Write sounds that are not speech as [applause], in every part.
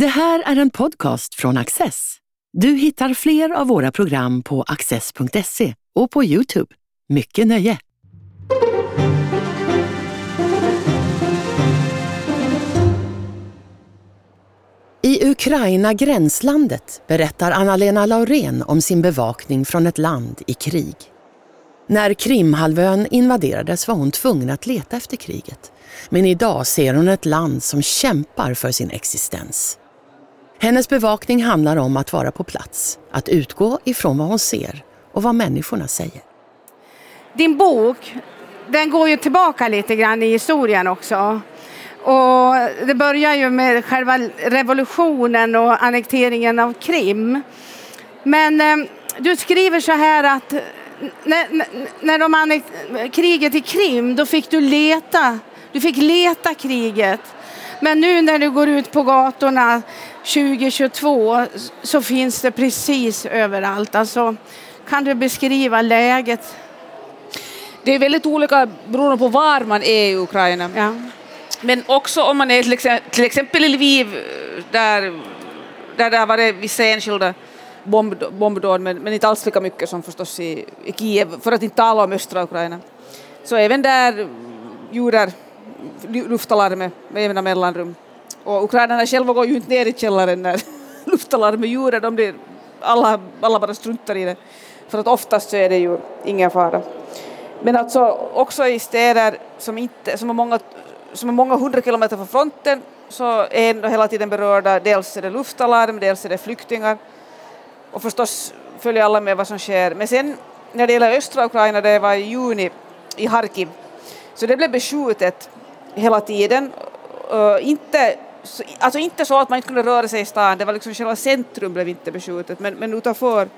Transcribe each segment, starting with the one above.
Det här är en podcast från Access. Du hittar fler av våra program på access.se och på Youtube. Mycket nöje! I Ukraina gränslandet berättar Anna-Lena Laurén om sin bevakning från ett land i krig. När Krimhalvön invaderades var hon tvungen att leta efter kriget. Men idag ser hon ett land som kämpar för sin existens. Hennes bevakning handlar om att vara på plats, att utgå ifrån vad hon ser och vad människorna säger. Din bok, den går ju tillbaka lite grann i historien också. Och det börjar ju med själva revolutionen och annekteringen av Krim. Men eh, du skriver så här att när, när de kriget i Krim, då fick du leta. Du fick leta kriget. Men nu när du går ut på gatorna 2022 så finns det precis överallt. Alltså, kan du beskriva läget? Det är väldigt olika beroende på var man är i Ukraina. Ja. Men också om man är till exempel, till exempel i Lviv där, där det har varit vissa enskilda bomb, bombdåd men, men inte alls lika mycket som förstås i, i Kiev, för att inte tala om östra Ukraina. Så även där ljuder luftalarmet med jämna mellanrum. Och ukrainarna själva går ju inte ner i källaren när [laughs] luftalarmet ljuder, de blir, alla, alla bara struntar i det. För att oftast så är det ju ingen fara. Men alltså också i städer som, inte, som, är många, som är många hundra kilometer från fronten så är ändå hela tiden berörda, dels är det luftalarm, dels är det flyktingar och förstås följer alla med vad som sker. Men sen när det gäller östra Ukraina, det var i juni i Harkiv, så det blev beskjutet hela tiden. Uh, inte, alltså inte så att man inte kunde röra sig i stan, det var liksom själva centrum blev inte beskjutet, men, men utanför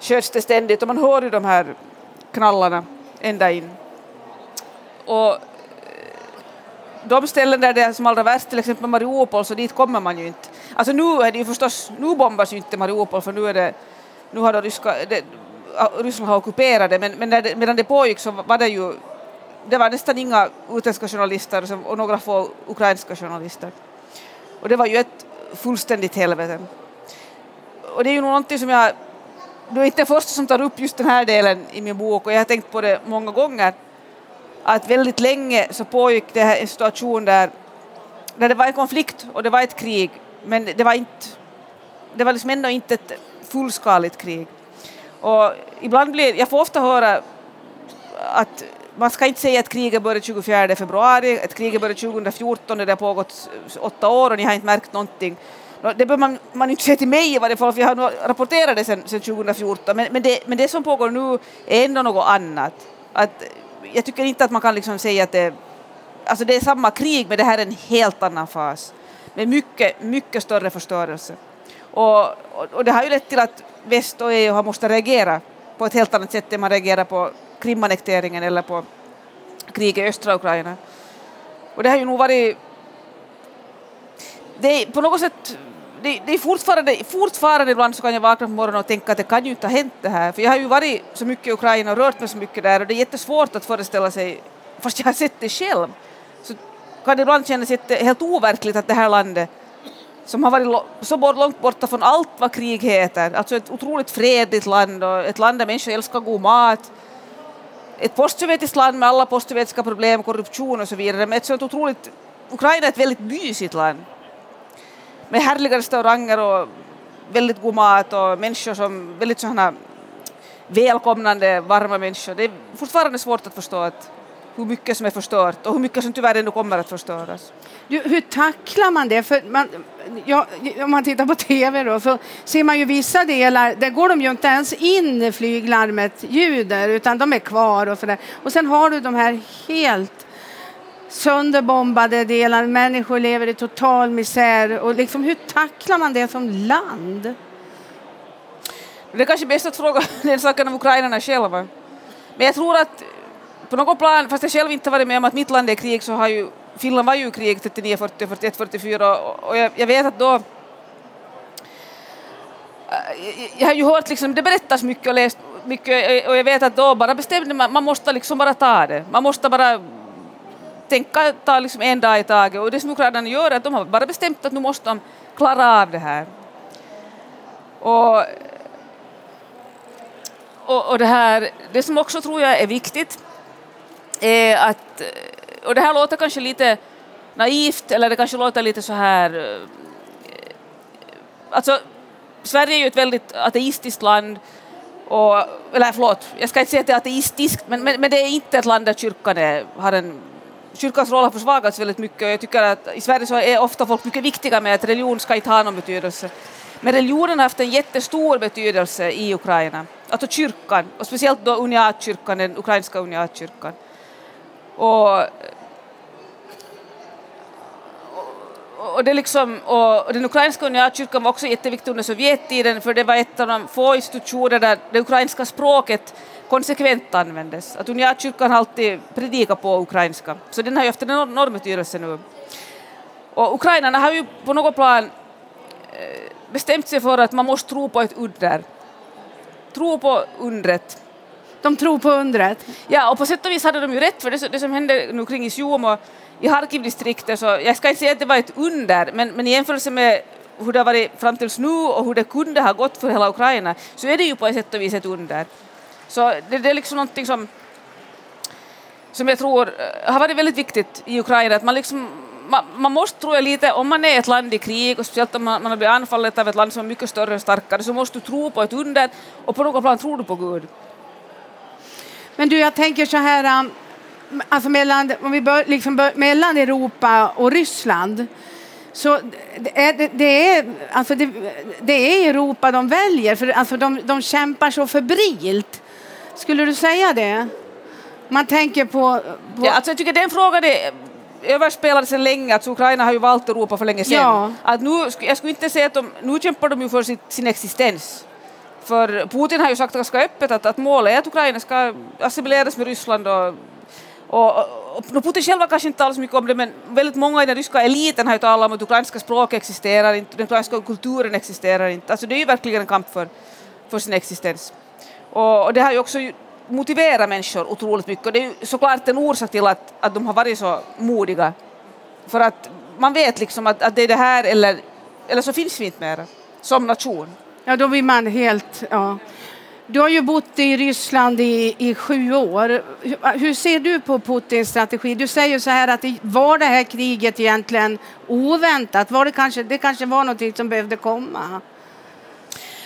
sköts det ständigt och man hör ju de här knallarna ända in. Och eh, de ställen där det är som allra värst, till exempel Mariupol, så dit kommer man ju inte. Alltså nu är det ju förstås, nu bombas ju inte Mariupol för nu är det, nu har då ryska, det, Ryssland har ockuperat det, men, men det, medan det pågick så var det ju det var nästan inga utländska journalister och några få ukrainska journalister. Och det var ju ett fullständigt helvete. Och det är ju någonting som jag, du är inte den första som tar upp just den här delen i min bok och jag har tänkt på det många gånger, att väldigt länge så pågick det här en situation där, där det var en konflikt och det var ett krig, men det var inte, det var liksom ändå inte ett fullskaligt krig. Och ibland blir, jag får ofta höra att man ska inte säga att kriget började 24 februari, att kriget började 2014, det har pågått åtta år och ni har inte märkt någonting. Det behöver man, man inte säga till mig i varje fall, för jag har rapporterat det sedan 2014, men, men, det, men det som pågår nu är ändå något annat. Att, jag tycker inte att man kan liksom säga att det, alltså det är samma krig, men det här är en helt annan fas med mycket, mycket större förstörelse. Och, och, och det har ju lett till att väst och EU har måste reagera på ett helt annat sätt än man reagerar på Krimannekteringen eller på kriget i östra Ukraina. Och det har ju nog varit... Det är på något sätt... Det, det är fortfarande, fortfarande ibland så kan jag vakna på morgonen och tänka att det kan ju inte ha hänt det här. För jag har ju varit så mycket i Ukraina och rört mig så mycket där och det är jättesvårt att föreställa sig, fast jag har sett det själv, så kan det ibland kännas helt overkligt att det här landet som har varit så långt borta från allt vad krig heter, alltså ett otroligt fredligt land och ett land där människor älskar god mat, ett postsovjetiskt land med alla postsovjetiska problem, korruption och så vidare, men ett sånt otroligt, Ukraina är ett väldigt mysigt land med härliga restauranger och väldigt god mat och människor som väldigt sådana välkomnande, varma människor. Det är fortfarande svårt att förstå att hur mycket som är förstört och hur mycket som tyvärr ändå kommer att förstöras. Du, hur tacklar man det? För man, ja, om man tittar på tv då, så ser man ju vissa delar, där går de ju inte ens in flyglarmet ljuder utan de är kvar och sådär. Och sen har du de här helt sönderbombade delarna, människor lever i total misär och liksom hur tacklar man det som land? Det är kanske bäst att fråga [laughs] den saken av ukrainarna själva. Men jag tror att på något plan, fast jag själv inte varit med om att mitt land är i krig så har ju Finland var ju i krig 39, 40, 41, 44 och jag, jag vet att då eh, jag har ju hört liksom, det berättas mycket och läst mycket och jag vet att då bara bestämde man, man måste liksom bara ta det. Man måste bara tänka ta liksom en dag i taget och det som ukrainarna gör är att de har bara bestämt att nu måste de klara av det här. Och, och, och det här, det som också tror jag är viktigt är att, eh, och det här låter kanske lite naivt eller det kanske låter lite så här, eh, alltså Sverige är ju ett väldigt ateistiskt land och, eller förlåt, jag ska inte säga att det är ateistiskt, men, men, men det är inte ett land där kyrkan är, har en kyrkans roll har försvagats väldigt mycket och jag tycker att i Sverige så är ofta folk mycket viktiga med att religion ska inte ha någon betydelse. Men religionen har haft en jättestor betydelse i Ukraina, alltså kyrkan, och speciellt då uniatkyrkan, den ukrainska uniatkyrkan. Och, och, det liksom, och, den ukrainska uniatkyrkan var också jätteviktig under Sovjettiden för det var ett av de få institutioner där det ukrainska språket konsekvent användes. Att uniatkyrkan har alltid predikat på ukrainska, så den har ju haft en enorm betydelse nu. Och ukrainarna har ju på något plan eh, bestämt sig för att man måste tro på ett under. Tro på undret. De tror på undret? Ja, och på sätt och vis hade de ju rätt, för det, det som hände nu kring Izium och i Harkivdistriktet, så jag ska inte säga att det var ett under, men, men i jämförelse med hur det har varit fram tills nu och hur det kunde ha gått för hela Ukraina, så är det ju på ett sätt och vis ett under. Så det, det är liksom någonting som, som jag tror eh, har varit väldigt viktigt i Ukraina, att man liksom man, man, måste, tror jag, lite, om man är ett land i krig och speciellt om man, man har blivit anfallet av ett land som är mycket större och starkare, så måste du tro på ett under och på något plan tror du på Gud. Men du, jag tänker så här, um, alltså mellan, om vi bör, liksom bör, mellan Europa och Ryssland, så det är, det är, alltså det, det är Europa de väljer, för alltså de, de kämpar så febrilt. Skulle du säga det? Man tänker på... på... Ja, alltså jag tycker den frågan är överspelad sedan länge, att Ukraina har ju valt Europa för länge sedan. Ja. Att nu, jag skulle inte säga att de, nu kämpar de ju för sin, sin existens. För Putin har ju sagt ganska öppet att, att målet är att Ukraina ska assimileras med Ryssland och, och, och och Putin själv har kanske inte talat så mycket om det men väldigt många i den ryska eliten har ju talat om att ukrainska språk existerar inte, den ukrainska kulturen existerar inte. Alltså det är ju verkligen en kamp för, för sin existens. Och, och det har ju också motiverat människor otroligt mycket och det är ju såklart en orsak till att, att de har varit så modiga. För att man vet liksom att, att det är det här eller, eller så finns vi inte mer som nation. Ja, då blir man helt... Ja. Du har ju bott i Ryssland i, i sju år. Hur, hur ser du på Putins strategi? Du säger så här att det, var det här kriget egentligen oväntat? Var det, kanske, det kanske var något som behövde komma?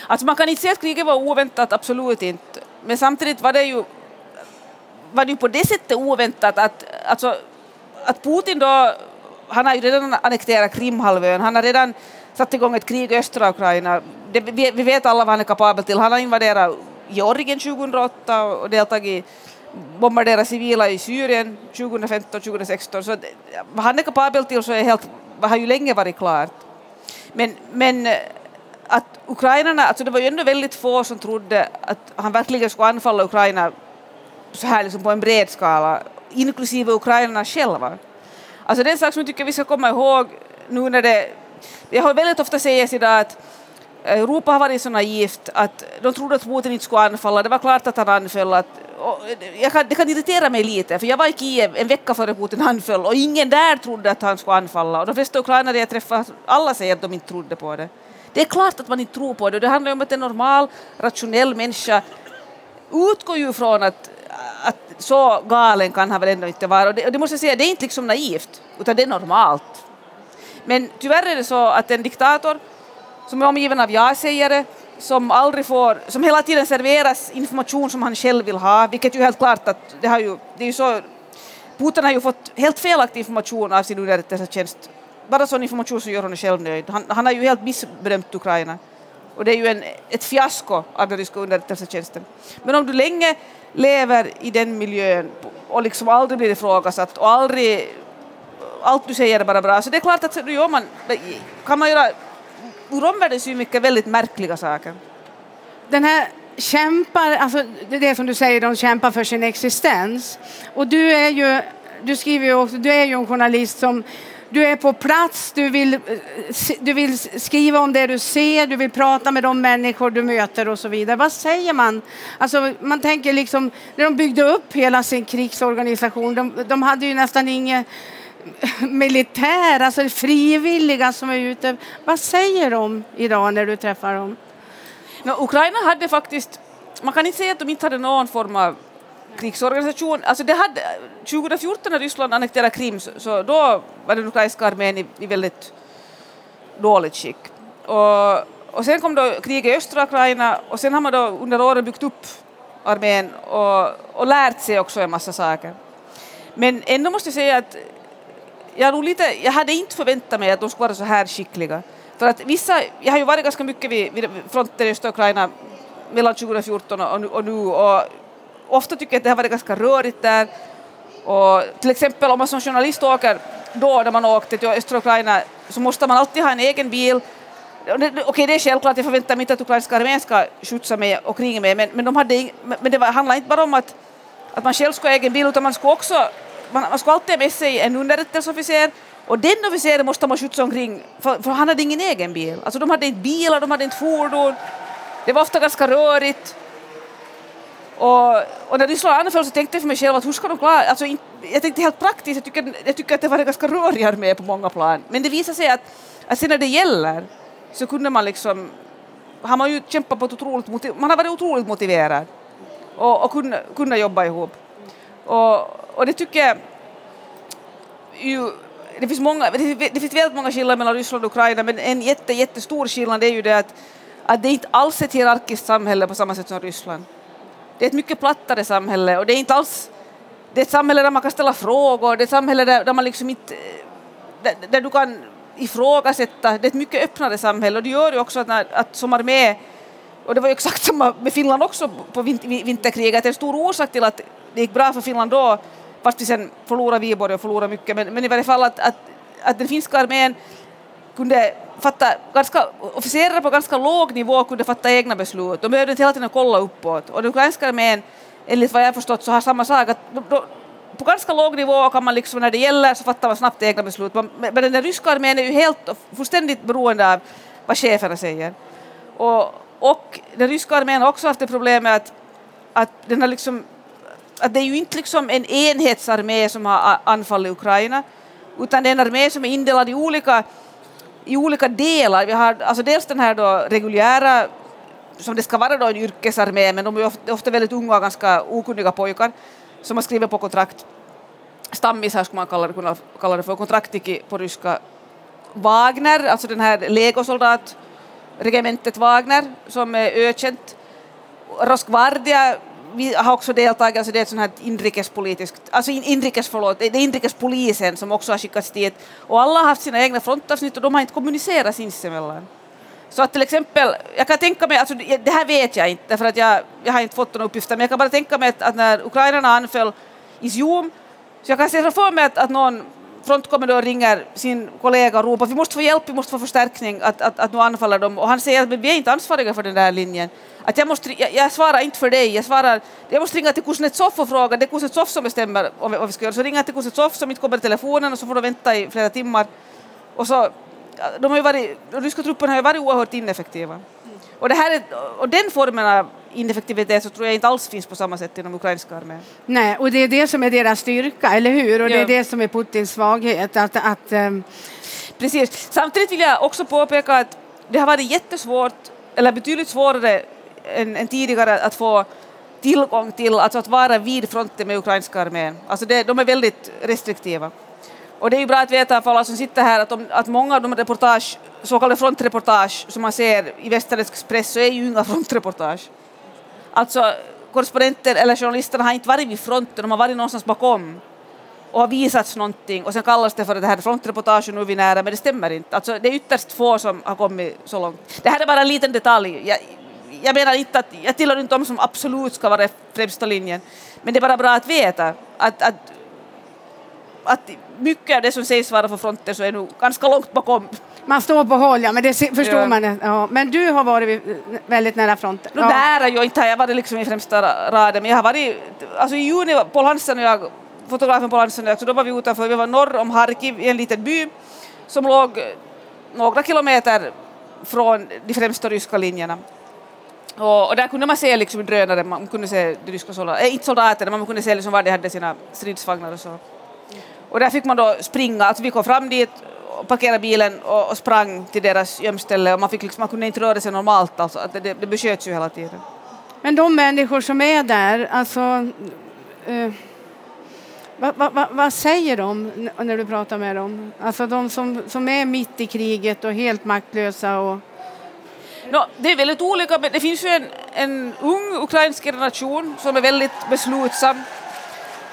Alltså man kan inte säga att kriget var oväntat, absolut inte. Men samtidigt var det ju, var det ju på det sättet oväntat att, alltså, att Putin då, han har ju redan annekterat Krimhalvön, han har redan satt igång ett krig i östra Ukraina. Det, vi, vi, vet alla vad han är kapabel till. Han har invaderat Georgien 2008 och deltagit bombarderat civila i Syrien 2015-2016. Så vad han är kapabel till så är helt, har ju länge varit klart. Men, men eh, att ukrainarna, alltså det var ju ändå väldigt få som trodde att han verkligen skulle anfalla Ukraina så här liksom på en bred skala, inklusive ukrainarna själva. Alltså det är en sak som jag tycker vi ska komma ihåg nu när det jag har väldigt ofta sägs idag att eh, Europa har varit så naivt att de trodde att Putin inte skulle anfalla. Det var klart att han anföll. Att, eh, kan, det kan irritera mig lite, för jag var i Kiev en vecka före Putin anföll och ingen där trodde att han skulle anfalla. Och de flesta ukrainare jag träffade, alla säger att de inte trodde på det. Det är klart att man inte tror på det. Det handlar om att en normal, rationell människa utgår ju från att, att så galen kan han väl ändå inte vara. Och det, och det måste jag säga, det är inte liksom naivt, utan det är normalt. Men tyvärr är det så att en diktator som är omgiven av ja-sägare som aldrig får, som hela tiden serveras information som han själv vill ha, vilket ju helt klart att det har ju, det är ju så, Putin har ju fått helt felaktig information av sin underrättelsetjänst. Bara sån information som gör honom själv nöjd. Han, han har ju helt missbedömt Ukraina. Och det är ju en, ett fiasko av den ryska underrättelsetjänsten. Men om du länge lever i den miljön och liksom aldrig blir ifrågasatt och aldrig allt du säger är bara bra. Så det är klart att jo, man, kan man göra ur omvärldens synvinkel väldigt märkliga saker. Den här kämpar, alltså det är det som du säger, de kämpar för sin existens. Och du är ju, du skriver ju också, du är ju en journalist som du är på plats, du vill, eh, du vill skriva om det du ser, du vill prata med de människor du möter och så vidare. Vad säger man? Alltså, man tänker liksom, när de byggde upp hela sin krigsorganisation, de, de hade ju nästan inget [laughs] militär, alltså frivilliga som är ute. Vad säger de idag när du träffar dem? No, Ukraina hade faktiskt, man kan inte säga att de inte hade någon form av krigsorganisation. Alltså det hade, 2014 när Ryssland annekterade Krim så, så då var den ukrainska armén i, i väldigt dåligt skick. Och, och sen kom då kriget i östra Ukraina och sen har man då under åren byggt upp armén och, och lärt sig också en massa saker. Men ändå måste jag säga att jag, nog lite, jag hade inte förväntat mig att de skulle vara så här skickliga. För att vissa, jag har ju varit ganska mycket vid, vid fronten i östra Ukraina mellan 2014 och, och nu och ofta tycker jag att det har varit ganska rörigt där. Och till exempel om man som journalist åker då när man åkte till östra Ukraina så måste man alltid ha en egen bil. Okej, det är självklart, jag förväntar mig inte att ukrainska armén ska skjutsa mig och kriga mig, men, men, de hade, men det handlar inte bara om att, att man själv ska ha egen bil, utan man ska också man, man skulle alltid ha med sig en underrättelseofficer och den officeren måste man skjutsa omkring, för, för han hade ingen egen bil. Alltså de hade inte bilar, de hade inte fordon. Det var ofta ganska rörigt. Och, och när Ryssland anföll så tänkte jag för mig själv att hur ska de klara alltså, Jag tänkte helt praktiskt, jag tycker, jag tycker att det var en ganska rörig armé på många plan. Men det visade sig att, att sen när det gäller så kunde man liksom, har man ju kämpat på ett otroligt man har varit otroligt motiverad och, och kunnat kunna jobba ihop. Och, och det tycker jag ju, det finns, många, det, det finns väldigt många skillnader mellan Ryssland och Ukraina men en jätte, jättestor skillnad är ju det att, att det inte alls är ett hierarkiskt samhälle på samma sätt som Ryssland. Det är ett mycket plattare samhälle och det är inte alls det är ett samhälle där man kan ställa frågor, det är ett samhälle där, där man liksom inte där, där, du kan ifrågasätta, det är ett mycket öppnare samhälle och det gör ju också att, när, att som armé och det var ju exakt samma med Finland också på vinterkriget, en stor orsak till att det gick bra för Finland då, fast vi sen förlorade Viborg och förlorade mycket, men, men i varje fall att, att, att den finska armén kunde fatta, ganska, officerare på ganska låg nivå kunde fatta egna beslut. De behövde inte hela tiden kolla uppåt. Och den ukrainska armén, enligt vad jag förstått, så har samma sak. Att då, på ganska låg nivå kan man liksom, när det gäller så fattar man snabbt egna beslut. Men den ryska armén är ju helt fullständigt beroende av vad cheferna säger. Och, och den ryska armén har också haft det problemet att, att den har liksom att det är ju inte liksom en enhetsarmé som har anfallit Ukraina, utan det är en armé som är indelad i olika, i olika delar. Vi har alltså dels den här då reguljära, som det ska vara då en yrkesarmé, men de är ofta, ofta väldigt unga och ganska okunniga pojkar som har skrivit på kontrakt. Stammisar skulle man kalla det, kunna kalla det för, kontraktiki på ryska. Wagner, alltså den här legosoldatregementet Wagner som är ökänt. Roskvardia vi har också deltagit, alltså det är ett sånt här inrikespolitiskt, alltså inrikes, förlåt, det är inrikespolisen som också har skickats dit. Och alla har haft sina egna frontavsnitt och de har inte kommunicerat sinsemellan. Så att till exempel, jag kan tänka mig, alltså det här vet jag inte för att jag, jag har inte fått några uppgifter, men jag kan bara tänka mig att, att när ukrainarna anföll i Zium, så jag kan se framför mig att, att någon frontkommendör ringer sin kollega och ropar vi måste få hjälp, vi måste få förstärkning, att, att, att nu anfaller de. Och han säger att vi är inte ansvariga för den där linjen att jag, måste, jag, jag, svarar inte för dig, jag, svarar, jag måste ringa till Kuznetsov och fråga, det är Kuznetsov som bestämmer vad vi ska göra, så ringer jag till Kuznetsov som inte kommer i telefonen och så får de vänta i flera timmar. Och så, de, har ju varit, de ryska trupperna har ju varit oerhört ineffektiva. Och, det här är, och den formen av ineffektivitet så tror jag inte alls finns på samma sätt inom ukrainska armén. Nej, och det är det som är deras styrka, eller hur? Och ja. det är det som är Putins svaghet. Att, att, um... Precis. Samtidigt vill jag också påpeka att det har varit jättesvårt, eller betydligt svårare än, än tidigare att få tillgång till, alltså att vara vid fronten med ukrainska armén. Alltså det, de är väldigt restriktiva. Och det är ju bra att veta för alla som sitter här att, de, att många av de reportage, så kallade frontreportage som man ser i västerländsk press så är ju inga [laughs] frontreportage. Alltså korrespondenter eller journalisterna har inte varit vid fronten, de har varit någonstans bakom och har visats någonting och sen kallas det för det här frontreportaget nu är vi nära, men det stämmer inte. Alltså det är ytterst få som har kommit så långt. Det här är bara en liten detalj. Jag, jag menar inte att jag tillhör inte de som absolut ska vara främsta linjen, men det är bara bra att veta att, att, att mycket av det som sägs vara för fronten så är nu ganska långt bakom. Man står på håll, ja, men det förstår ja. man. Ja. Men du har varit väldigt nära fronten. No, ja. Nära, jag inte har jag varit liksom i främsta raden, men jag har varit, alltså i juni, Paul Hansen och jag fotografen på Landsönök, så då var vi utanför, vi var norr om Harkiv i en liten by som låg några kilometer från de främsta ryska linjerna. Och, och, där kunde man se liksom drönare, man kunde se de ryska soldaterna, äh, inte soldaterna, man kunde se liksom var de hade sina stridsvagnar och så. Och där fick man då springa, alltså vi kom fram dit, parkerade bilen och, och sprang till deras gömställe och man, fick liksom, man kunde inte röra sig normalt, alltså, att det, det, det besköts ju hela tiden. Men de människor som är där, alltså eh, vad, vad, vad, säger de när du pratar med dem? Alltså de som, som är mitt i kriget och helt maktlösa och No, det är väldigt olika, men det finns ju en, en ung ukrainsk generation som är väldigt beslutsam,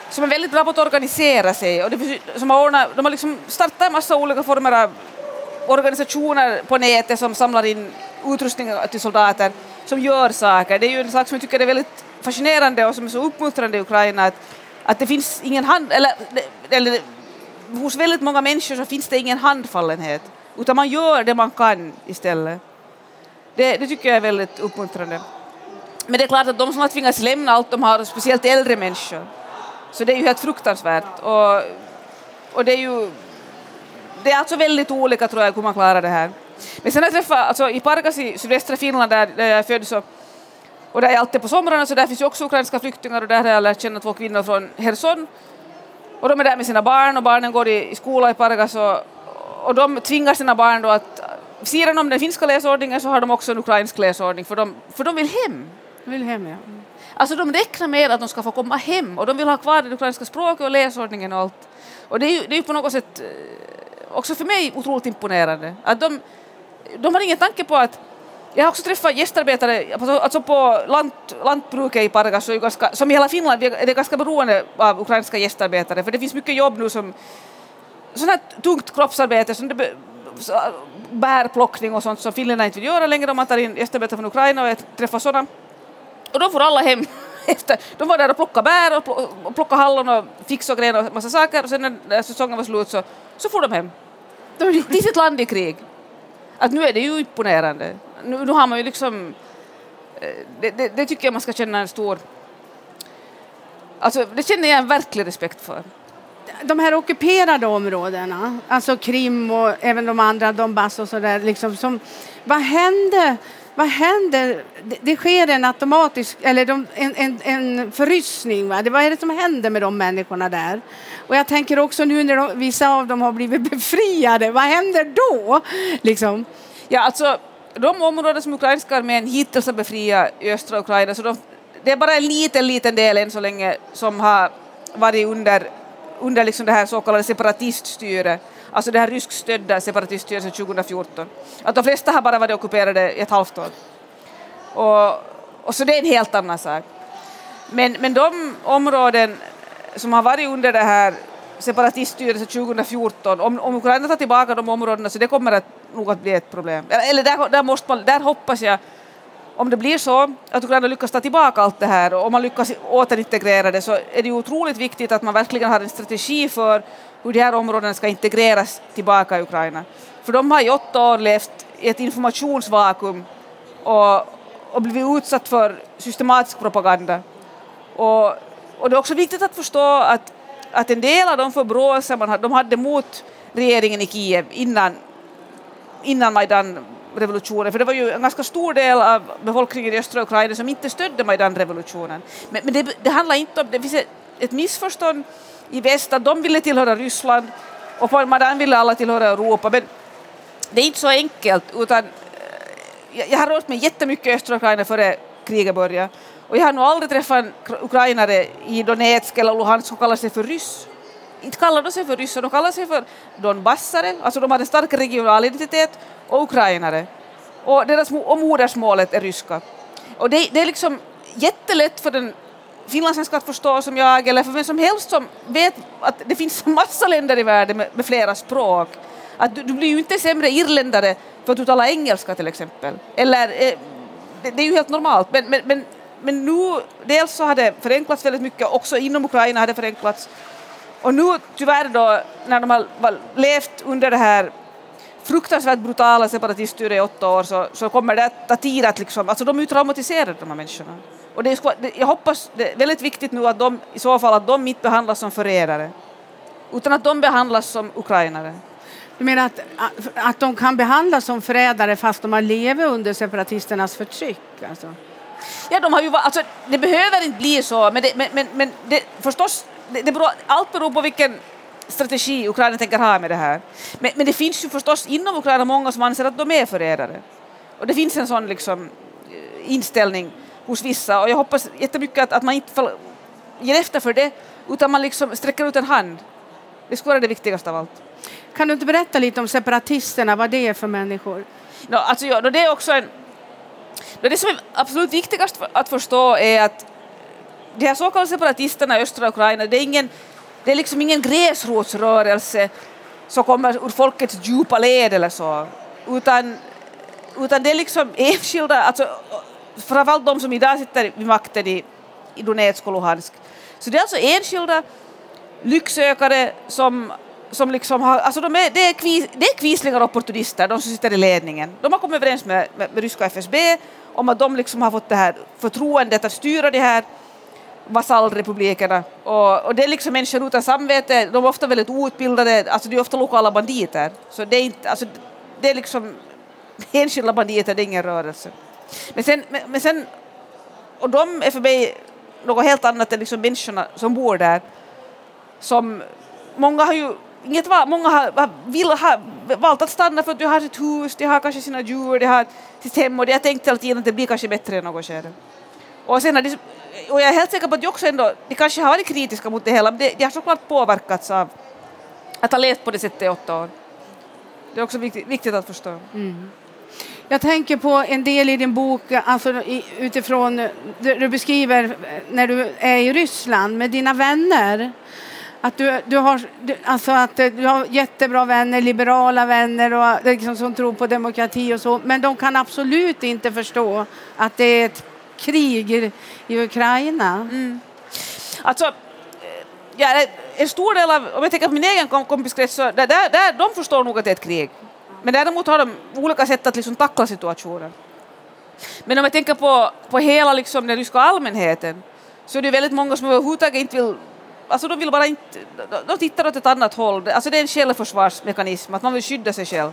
som är väldigt bra på att organisera sig och det, som har ordnat, de har liksom startat en massa olika former av organisationer på nätet som samlar in utrustning till soldater, som gör saker. Det är ju en sak som jag tycker är väldigt fascinerande och som är så uppmuntrande i Ukraina, att, att det finns ingen hand, eller, eller hos väldigt många människor så finns det ingen handfallenhet, utan man gör det man kan istället. Det, det, tycker jag är väldigt uppmuntrande. Men det är klart att de som har tvingats lämna allt de har, speciellt äldre människor, så det är ju helt fruktansvärt. Och, och det är ju det är alltså väldigt olika tror jag hur man klarar det här. Men sen har jag träffat, alltså i Pargas i sydvästra Finland där, där jag är född så, och där är alltid på somrarna så där finns ju också ukrainska flyktingar och där har jag lärt känna två kvinnor från Herson. Och de är där med sina barn och barnen går i, i skola i Pargas och, och de tvingar sina barn då att sidan om den finska läsordningen så har de också en ukrainsk läsordning för de, för de vill hem. De vill hem, ja. Alltså de räknar med att de ska få komma hem och de vill ha kvar det ukrainska språket och läsordningen och allt. Och det är ju, det är ju på något sätt eh, också för mig otroligt imponerande. Att de, de har ingen tanke på att jag har också träffat gästarbetare, alltså, alltså på lant, lantbruket i Pargas, som i hela Finland är det ganska beroende av ukrainska gästarbetare, för det finns mycket jobb nu som sånt här tungt kroppsarbete som det, Äh, bärplockning och sånt som finländarna inte vill göra längre man tar in gästarbetare från Ukraina och jag träffar sådana. Och då får alla hem [laughs] efter, de var där och plockade bär och plockade hallon och fixade och grejer och massa saker och sen när säsongen var slut så, så får de hem. Till sitt land i krig. Att nu är det ju imponerande. Nu, nu har man ju liksom, eh, det, det, det tycker jag man ska känna en stor, alltså det känner jag en verklig respekt för de här ockuperade områdena, alltså Krim och även de andra, Donbass och sådär, liksom, som, vad händer? Vad händer? Det, det sker en automatisk, eller de, en, en, en förryskning. Va? Det, vad är det som händer med de människorna där? Och jag tänker också nu när de, vissa av dem har blivit [laughs] befriade, vad händer då? Liksom. Ja, alltså de områden som ukrainska armén hittills har befriat i östra Ukraina, så de, det är bara en liten, liten del än så länge som har varit under under liksom det här så kallade separatiststyret, alltså det här ryskstödda separatiststyret sedan 2014. Att de flesta har bara varit ockuperade i ett halvt år. Och, och så det är en helt annan sak. Men, men de områden som har varit under det här separatiststyret sedan 2014, om, om Ukraina tar tillbaka de områdena så det kommer att nog att bli ett problem. Eller där, där, måste man, där hoppas jag om det blir så att Ukraina lyckas ta tillbaka allt det här och om man lyckas återintegrera det så är det otroligt viktigt att man verkligen har en strategi för hur de här områdena ska integreras tillbaka i Ukraina. För de har i åtta år levt i ett informationsvakuum och, och blivit utsatt för systematisk propaganda. Och, och det är också viktigt att förstå att, att en del av de förbråelser man hade, de hade mot regeringen i Kiev innan, innan Majdan revolutionen, för det var ju en ganska stor del av befolkningen i östra Ukraina som inte stödde Majdan-revolutionen. Men, men det, det, handlar inte om, det finns ett, ett missförstånd i väst att de ville tillhöra Ryssland och på Majdan ville alla tillhöra Europa, men det är inte så enkelt utan eh, jag, jag har rört mig jättemycket i östra Ukraina före kriget började. Och jag har nog aldrig träffat en ukrainare i Donetsk eller Luhansk som kallar sig för ryss. Inte kallar de sig för ryssar, de kallar sig för donbassare, alltså de har en stark regional identitet, och ukrainare. Och deras och modersmålet är ryska. Och det, det är liksom jättelätt för den finlandssvenska att förstå som jag, eller för vem som helst som vet att det finns massa länder i världen med, med flera språk. Att du, du, blir ju inte sämre irländare för att du talar engelska till exempel. Eller, eh, det, det, är ju helt normalt. Men, men, men, men nu, dels så har det förenklats väldigt mycket, också inom Ukraina har det förenklats. Och nu tyvärr då, när de har levt under det här fruktansvärt brutala separatiststyre i åtta år så, så kommer det att ta tid att liksom, alltså de är ju traumatiserade de här människorna. Och det är, jag hoppas, det är väldigt viktigt nu att de i så fall att de inte behandlas som förrädare, utan att de behandlas som ukrainare. Du menar att, att de kan behandlas som förrädare fast de har levt under separatisternas förtryck? Alltså. Ja, de har ju, alltså, det behöver inte bli så, men, det, men, men, men det, förstås, det, det beror, allt beror på vilken strategi Ukraina tänker ha med det här. Men, men det finns ju förstås inom Ukraina många som anser att de är förrädare. Och det finns en sån liksom, eh, inställning hos vissa och jag hoppas jättemycket att, att man inte ger efter för det utan man liksom sträcker ut en hand. Det skulle vara det viktigaste av allt. Kan du inte berätta lite om separatisterna, vad det är för människor? No, alltså, ja, det är också en... Det som är absolut viktigast att förstå är att de här så kallade separatisterna i östra Ukraina, det är, ingen, det är liksom ingen gräsrotsrörelse som kommer ur folkets djupa led eller så, utan, utan det är liksom enskilda, alltså framförallt de som idag sitter vid makten i, i Donetsk och Luhansk. Så det är alltså enskilda lycksökare som som liksom har, alltså de är, det, är kvis, det är kvislingar och opportunister, de som sitter i ledningen. De har kommit överens med, med, med ryska FSB om att de liksom har fått det här förtroendet att styra det här vasallrepublikerna. Och, och det är liksom människor utan samvete, de är ofta väldigt outbildade, alltså de är ofta lokala banditer. Så det är inte, alltså det är liksom [laughs] enskilda banditer, det är ingen rörelse. Men sen, men, men sen och de är för mig något helt annat än liksom människorna som bor där. Som, många har ju inget val, många har, vill, har valt att stanna för att de har sitt hus, de har kanske sina djur, de har sitt hem och de har tänkt hela tiden att det blir kanske bättre i något skede. Och, sen de, och jag är helt säker på att de också ändå, de kanske har varit kritiska mot det hela, men de, de har såklart påverkats av att ha levt på det sättet i åtta år. Det är också viktigt, viktigt att förstå. Mm. Jag tänker på en del i din bok alltså utifrån, du beskriver när du är i Ryssland med dina vänner. Att du, du, har, alltså att du har jättebra vänner, liberala vänner och liksom som tror på demokrati och så, men de kan absolut inte förstå att det är ett krig i, Ukraina. Mm. Alltså, eh, ja, en stor del av, om jag tänker på min egen kompiskrets, så där, där, de förstår nog att det är ett krig. Men däremot har de olika sätt att liksom tackla situationen. Men om jag tänker på, på hela liksom den ryska allmänheten så är det väldigt många som överhuvudtaget inte vill Alltså de vill bara inte, de tittar åt ett annat håll. Alltså det är en självförsvarsmekanism, att man vill skydda sig själv.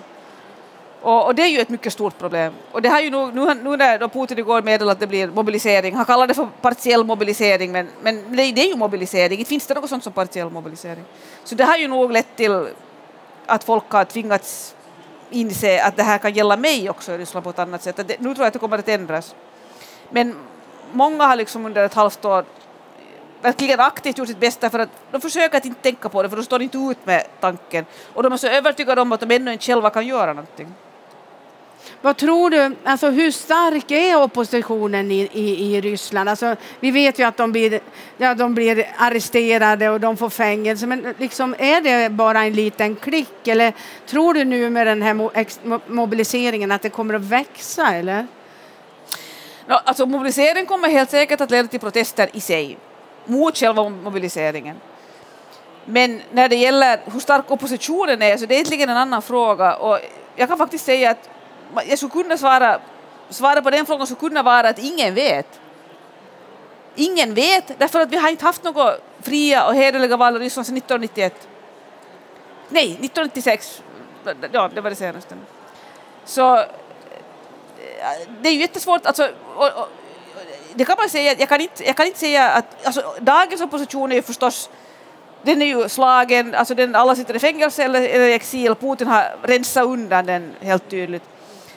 Och, och, det är ju ett mycket stort problem. Och det har ju nu, nu, nu när då Putin igår meddelade att det blir mobilisering, han kallar det för partiell mobilisering, men, men det, det är ju mobilisering, inte finns det något sånt som partiell mobilisering. Så det har ju nog lett till att folk har tvingats inse att det här kan gälla mig också i Ryssland på ett annat sätt. Det, nu tror jag att det kommer att ändras. Men många har liksom under ett halvt år verkligen aktivt gjort sitt bästa för att de försöker att inte tänka på det för de står inte ut med tanken och de är så övertygade om att de ännu inte själva kan göra någonting. Vad tror du, alltså hur stark är oppositionen i, i, i Ryssland? Alltså, vi vet ju att de blir, ja, de blir arresterade och de får fängelse, men liksom, är det bara en liten klick eller tror du nu med den här mobiliseringen att det kommer att växa? Eller? No, alltså, mobiliseringen kommer helt säkert att leda till protester i sig mot själva mobiliseringen. Men när det gäller hur stark oppositionen är så det är egentligen en annan fråga och jag kan faktiskt säga att jag skulle kunna svara, svara på den frågan skulle kunna vara att ingen vet. Ingen vet därför att vi har inte haft några fria och hederliga val i Ryssland sedan 1991. Nej, 1996. Ja, det var det senaste. Så det är ju jättesvårt, alltså, och, och, det kan man säga, jag kan inte, jag kan inte säga att, alltså, dagens opposition är ju förstås den är ju slagen, alltså den, alla sitter i fängelse eller, eller i exil, Putin har rensat undan den helt tydligt.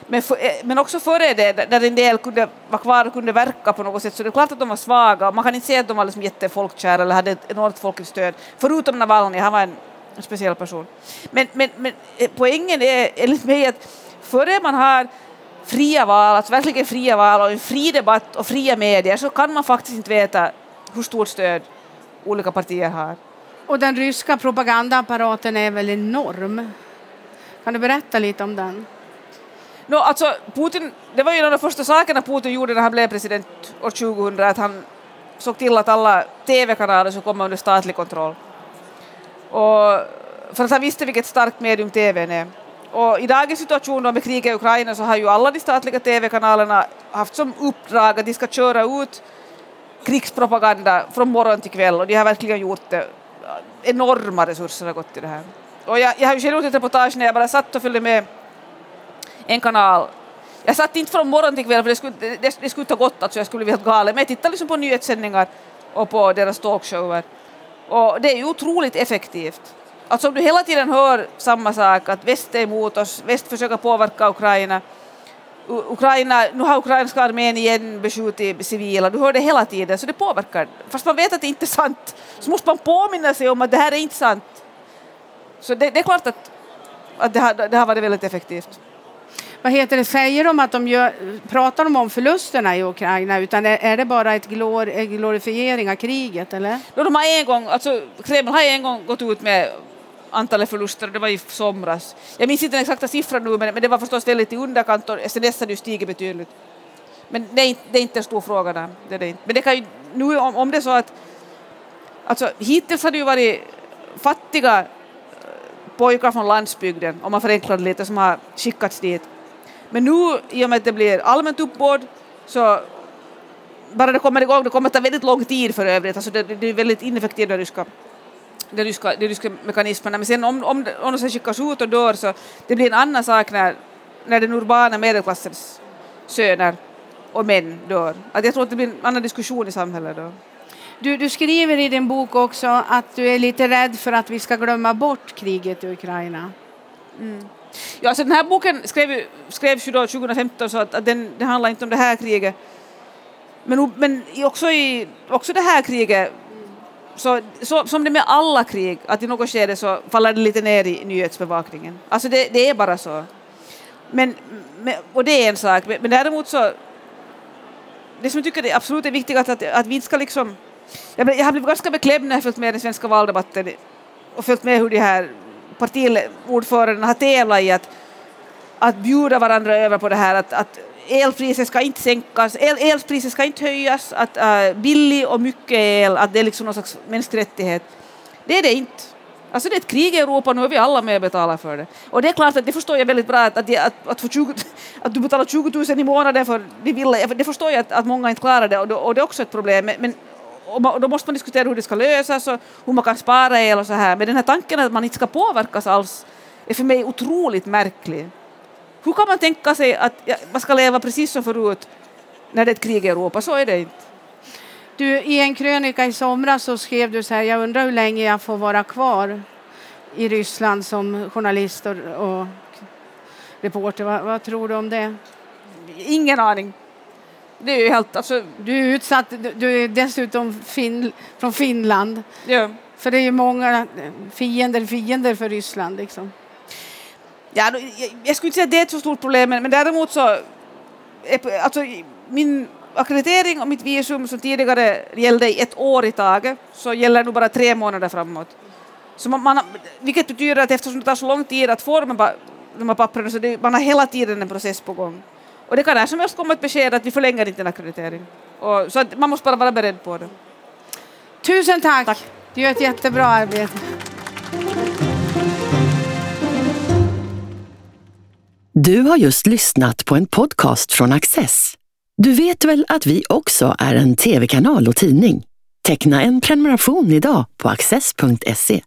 Men, för, eh, men också före det, där en del kunde vara kvar och kunde verka på något sätt, så det är klart att de var svaga. Man kan inte säga att de var liksom jättefolkkära eller hade ett enormt folkligt stöd, förutom Navalny, han var en, en speciell person. Men, men, men eh, poängen är enligt mig att före man har fria val, alltså verkligen fria val och en fri debatt och fria medier så kan man faktiskt inte veta hur stort stöd olika partier har. Och den ryska propagandaapparaten är väl enorm? Kan du berätta lite om den? No, alltså, Putin, det var ju en av de första sakerna Putin gjorde när han blev president år 2000, att han såg till att alla tv-kanaler skulle komma under statlig kontroll. Och för att han visste vilket starkt medium TVn är. Och i dagens situation då med kriget i Ukraina så har ju alla de statliga tv-kanalerna haft som uppdrag att de ska köra ut krigspropaganda från morgon till kväll och de har verkligen gjort det. Enorma resurser har gått till det här. Och jag, jag har ju själv gjort ett reportage när jag bara satt och följde med en kanal. Jag satt inte från morgon till kväll för det skulle, det, det skulle inte ha gått, alltså jag skulle bli helt galen, men jag tittade liksom på nyhetssändningar och på deras talkshower. Och det är ju otroligt effektivt. Alltså om du hela tiden hör samma sak, att väst är emot oss, väst försöker påverka Ukraina, Ukraina, nu har ukrainska armén igen beskjutit civila, du hör det hela tiden, så det påverkar. Fast man vet att det inte är sant, så måste man påminna sig om att det här är inte sant. Så det, det är klart att, att det, har, det har varit väldigt effektivt. Vad heter det, säger de att de gör, pratar de om förlusterna i Ukraina utan är, är det bara ett glor, en glorifiering av kriget eller? De har en gång, alltså Kreml har en gång gått ut med antalet förluster, det var i somras. Jag minns inte den exakta siffran nu, men, men det var förstås väldigt i underkant och sen dess har det stigit betydligt. Men det är, inte, det är inte en stor fråga där. Det är det inte. Men det kan ju, nu om, om det är så att alltså, hittills har det ju varit fattiga eh, pojkar från landsbygden, om man förenklar det lite, som har skickats dit. Men nu, i och med att det blir allmänt uppbåd, så bara det kommer igång, det kommer att ta väldigt lång tid för övrigt, alltså det, det är väldigt ineffektivt det ryska de ryska, de ryska mekanismerna. Men sen om, om, om de sen skickas ut och dör så det blir en annan sak när, när den urbana medelklassens söner och män dör. Att jag tror att det blir en annan diskussion i samhället då. Du, du skriver i din bok också att du är lite rädd för att vi ska glömma bort kriget i Ukraina. Mm. Ja, alltså den här boken skrev, skrevs ju då 2015 så att, att den, den handlar inte om det här kriget. Men, men också, i, också det här kriget så, så, som det med alla krig, att i något skede så faller det lite ner i nyhetsbevakningen. Alltså det, det är bara så. Men, och det är en sak, men däremot så det som jag tycker är absolut är viktigast att, att vi inte ska liksom jag, jag har blivit ganska beklämd när jag följt med den svenska valdebatten och följt med hur de här partiordföranden har tävlat i att, att bjuda varandra över på det här att, att elpriset ska inte sänkas, el, elpriset ska inte höjas, att uh, billig och mycket el, att det är liksom någon slags mänsklig rättighet. Det är det inte. Alltså det är ett krig i Europa nu är vi alla med och betalar för det. Och det är klart att det förstår jag väldigt bra att, att, att, att, 20, [laughs] att du betalar 20 000 i månaden för de vill, det förstår jag att, att många inte klarar det och, och det är också ett problem. Men, men och då måste man diskutera hur det ska lösas och hur man kan spara el och så här. Men den här tanken att man inte ska påverkas alls är för mig otroligt märklig. Hur kan man tänka sig att man ska leva precis som förut när det är ett krig i Europa? Så är det inte. Du, I en krönika i somras så skrev du så här, jag undrar hur länge jag får vara kvar i Ryssland som journalist och, och reporter. Vad, vad, tror du om det? Ingen aning. Det är ju helt, alltså... Du är utsatt, du är dessutom fin, från Finland. Ja. För det är ju många fiender, fiender för Ryssland liksom. Ja, jag skulle inte säga att det är ett så stort problem, men, däremot så... Alltså, min akkreditering och mitt visum som tidigare gällde i ett år i taget, så gäller nu bara tre månader framåt. Så man, man, vilket betyder att eftersom det tar så lång tid att få de här, de här papperna så det, man har hela tiden en process på gång. Och det kan när som helst komma ett besked att vi förlänger inte en akkreditering. Och, så man måste bara vara beredd på det. Tusen tack! tack. Du gör ett jättebra arbete. Du har just lyssnat på en podcast från Access. Du vet väl att vi också är en tv-kanal och tidning? Teckna en prenumeration idag på access.se.